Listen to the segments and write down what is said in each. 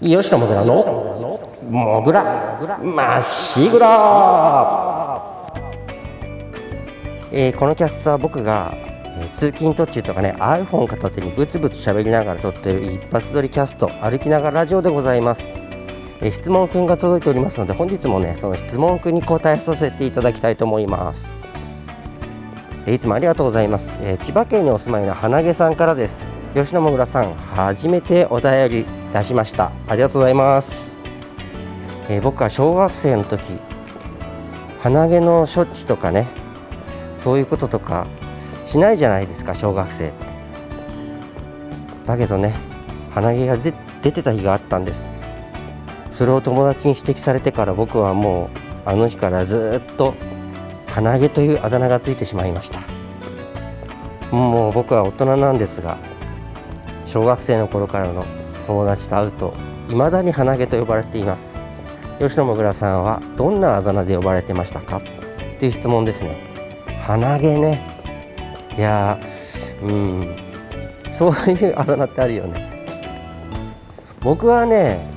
吉野もぐらのもぐらまっしぐら、えー、このキャストは僕が、えー、通勤途中とかね iPhone 片手にブツブツ喋りながら撮ってる一発撮りキャスト歩きながらラジオでございます、えー、質問くんが届いておりますので本日もねその質問くんに答えさせていただきたいと思います。いつもありがとうございます、え千葉県にお住まいの花毛さんからです。吉野もぐらさん初めてお便り。出しました。ありがとうございます、えー、僕は小学生の時鼻毛の処置とかねそういうこととかしないじゃないですか小学生。だけどね鼻毛が出てた日があったんです。それを友達に指摘されてから僕はもうあの日からずっと鼻毛というあだ名がついてしまいました。もう僕は大人なんですが小学生の頃からの友達と会うと未だに鼻毛と呼ばれています。吉野もぐらさんはどんなあだ名で呼ばれてましたか？っていう質問ですね。鼻毛ね。いやうん。そういうあだ名ってあるよね。僕はね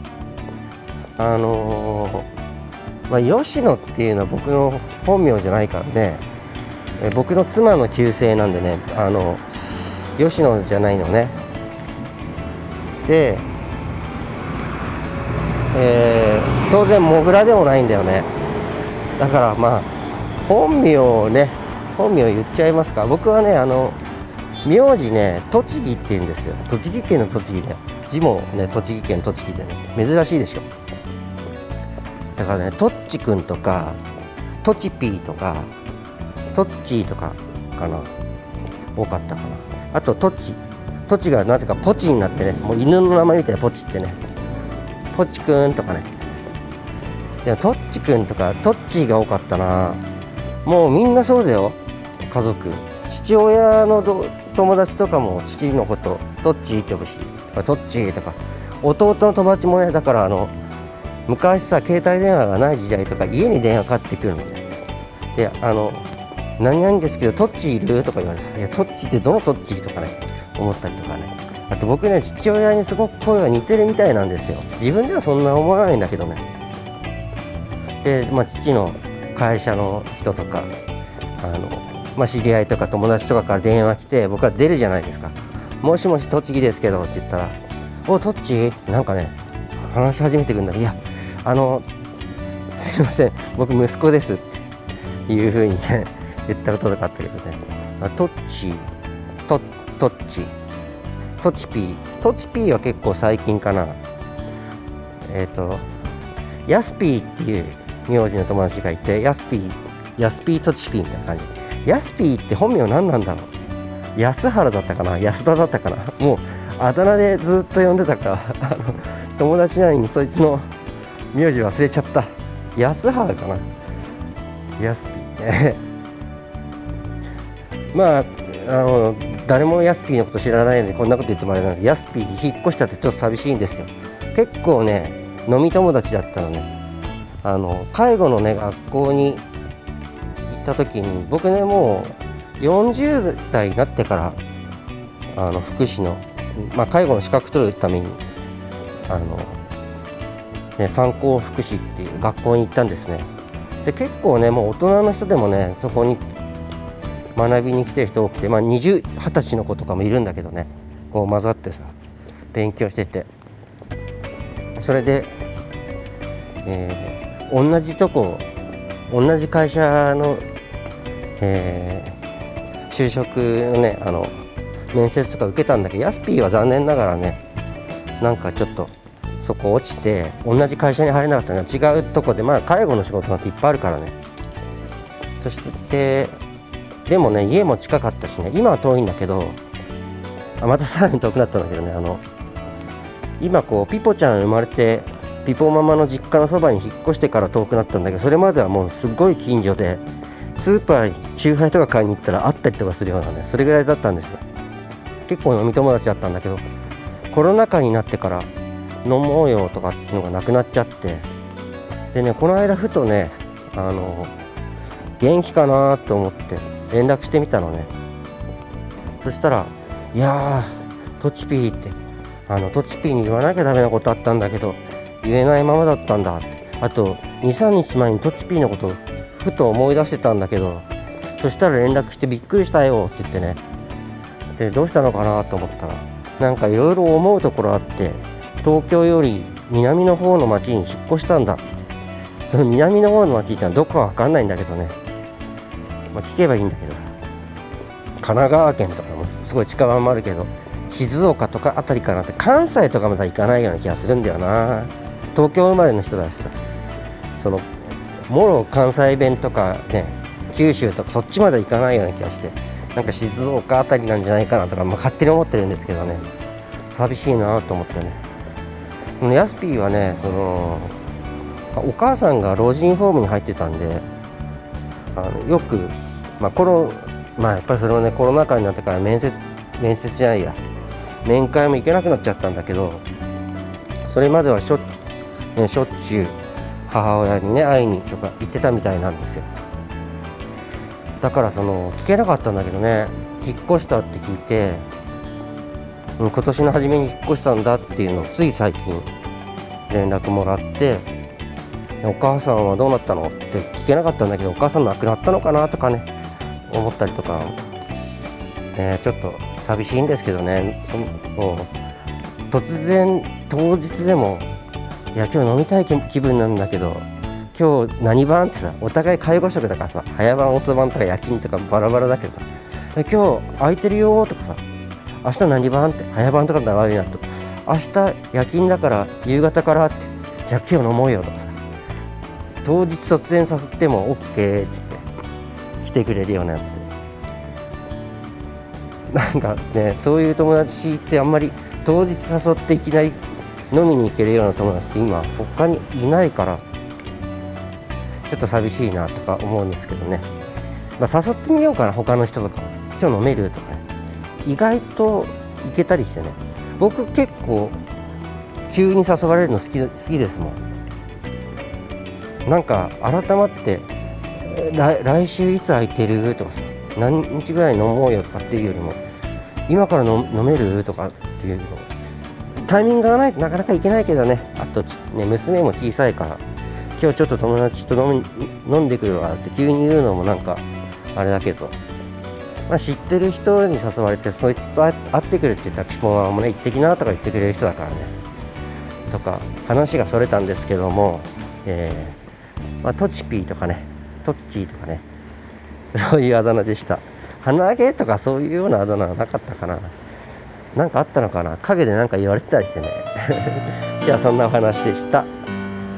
あのー、まあ、吉野っていうのは僕の本名じゃないからね。僕の妻の旧姓なんでねあの吉野じゃないのね。で、えー、当然モグラでもないんだよね。だからまあ本名をね本名言っちゃいますか。僕はねあの名字ね栃木って言うんですよ。栃木県の栃木で。字もね栃木県栃木でね。珍しいでしょ。だからねとっちくんとかとちぴーとかとっちーとかかな。多かったかな。あととっち土地がなぜかポチになってねもう犬の名前みたいなポチってねポチくんとかね。でもトッチくんとかトッチーが多かったな。もうみんなそうだよ。家族。父親の友達とかも父のことトッチーって呼ぶし。とかトッチーとか。弟の友達もねだからあの昔さ携帯電話がない時代とか家に電話かかってくるのであの何々ですけどトッチいる？とか言われていやトッチってどのトッチとかね。思ったりとかね。あと僕ね父親にすごく声が似てるみたいなんですよ。自分ではそんな思わないんだけどね。で、まあ、父の会社の人とかあの、まあ、知り合いとか友達とかから電話来て僕は出るじゃないですか「もしもし栃木ですけど」って言ったら「おトッチ?」ってなんかね話し始めてくるんだけど「いやあのすいません僕息子です」っていうふうにね言ったこととかあったけどね「トッチ？トットッチ。トチピー。トチピーは結構最近かな。えっ、ー、とヤスピーっていう名字の友達がいてヤスピーヤスピートチピーみたいな感じ。ヤスピーって本名何なんだろう？安原だったかな？安田だったかな？もうあだ名でずっと呼んでたから 友達なのにそいつの名字忘れちゃった。安原かな？ヤスピー。ね まああの誰もヤスピーのこと知らないのでこんなこと言ってもあれなんですけどヤスピー引っ越しちゃってちょっと寂しいんですよ。結構ね飲み友達だったのね。あの介護のね学校に行った時に僕ねもう40代になってからあの福祉の、まあ、介護の資格取るためにあの、ね、参考福祉っていう学校に行ったんですね。で結構ねもう大人の人でもねそこに学びに来てる人多くて、まあ、20, 20歳の子とかもいるんだけどねこう混ざってさ勉強してて。それで、えー、同じとこ同じ会社の、えー、就職のねあの面接とか受けたんだけどヤスピーは残念ながらねなんかちょっとそこ落ちて同じ会社に入れなかったのが違うとこでまあ介護の仕事なんていっぱいあるからね。そしてでもね家も近かったしね。今は遠いんだけどあまたさらに遠くなったんだけどね。あの今こうピポちゃん生まれてピポママの実家のそばに引っ越してから遠くなったんだけどそれまではもうすごい近所でスーパーに酎ハイとか買いに行ったらあったりとかするようなねそれぐらいだったんですよ。結構飲み友達だったんだけどコロナ禍になってから飲もうよとかっていうのがなくなっちゃってでねこの間ふとねあの元気かなと思って連絡してみたのね。そしたら「いやートチピーってあのトチピーに言わなきゃダメなことあったんだけど言えないままだったんだって。あと23日前にトチピーのことふと思い出してたんだけどそしたら連絡来てびっくりしたよって言ってね。でどうしたのかなと思ったらなんかいろいろ思うところあって東京より南の方の町に引っ越したんだってその南の方の町ってのはどこかわかんないんだけどね、まあ、聞けばいいんだけど神奈川県とかもすごい近場もあるけど静岡とかあたりかなって関西とかまだ行かないような気がするんだよな。東京生まれの人だしさ。そのもろ関西弁とかね九州とかそっちまで行かないような気がしてなんか静岡あたりなんじゃないかなとか、まあ、勝手に思ってるんですけどね。寂しいなと思ってね。ヤスピーはねそのお母さんが老人ホームに入ってたんであのよく、まあ、コロまあやっぱりそれはねコロナ禍になってから面接面接じゃないや面会も行けなくなっちゃったんだけどそれまではしょ,、ね、しょっちゅう母親にね会いにとか行ってたみたいなんですよ。だからその聞けなかったんだけどね引っ越したって聞いて今年の初めに引っ越したんだっていうのをつい最近連絡もらってお母さんはどうなったの？って聞けなかったんだけどお母さん亡くなったのかなとかね思ったりとか、ね、ちょっと寂しいんですけどね。そもう突然当日でもいや今日飲みたい気分なんだけど今日何番ってさお互い介護職だからさ早番遅番とか夜勤とかバラバラだけどさ今日空いてるよとかさ明日何番って早番とかだ悪いなと明日夜勤だから夕方からってじゃあ今日飲もうよとかさ当日突然誘っても OK って言って来てくれるようなやつ。なんかねそういう友達ってあんまり当日誘っていきなり飲みに行けるような友達って今他にいないからちょっと寂しいなとか思うんですけどね、まあ、誘ってみようかな他の人とか今日飲めるとかね。意外といけたりしてね。僕結構急に誘われるの好き好きですもん。なんか改まって来来週いつ空いてる？とかさ何日ぐらい飲もうよとかっていうよりも今から飲める？とかっていうのタイミングがないとなかなかいけないけどねあとね娘も小さいから今日ちょっと友達と飲み飲んでくるわって急に言うのもなんかあれだけど、まあ、知ってる人に誘われてそいつと会ってくるって言ったらピコマもね行ってきなとか言ってくれる人だからね。とか話がそれたんですけども、えーまあ、トチピーとかねトッチーとかね そういうあだ名でした。鼻毛とかそういうようなあだ名はなかったかな。何かあったのかな。陰で何か言われてたりしてね。今日はそんなお話でした、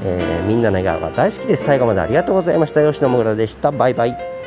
えー、みんなの笑顔が大好きです。最後までありがとうございました。吉野もぐらでした。バイバイ。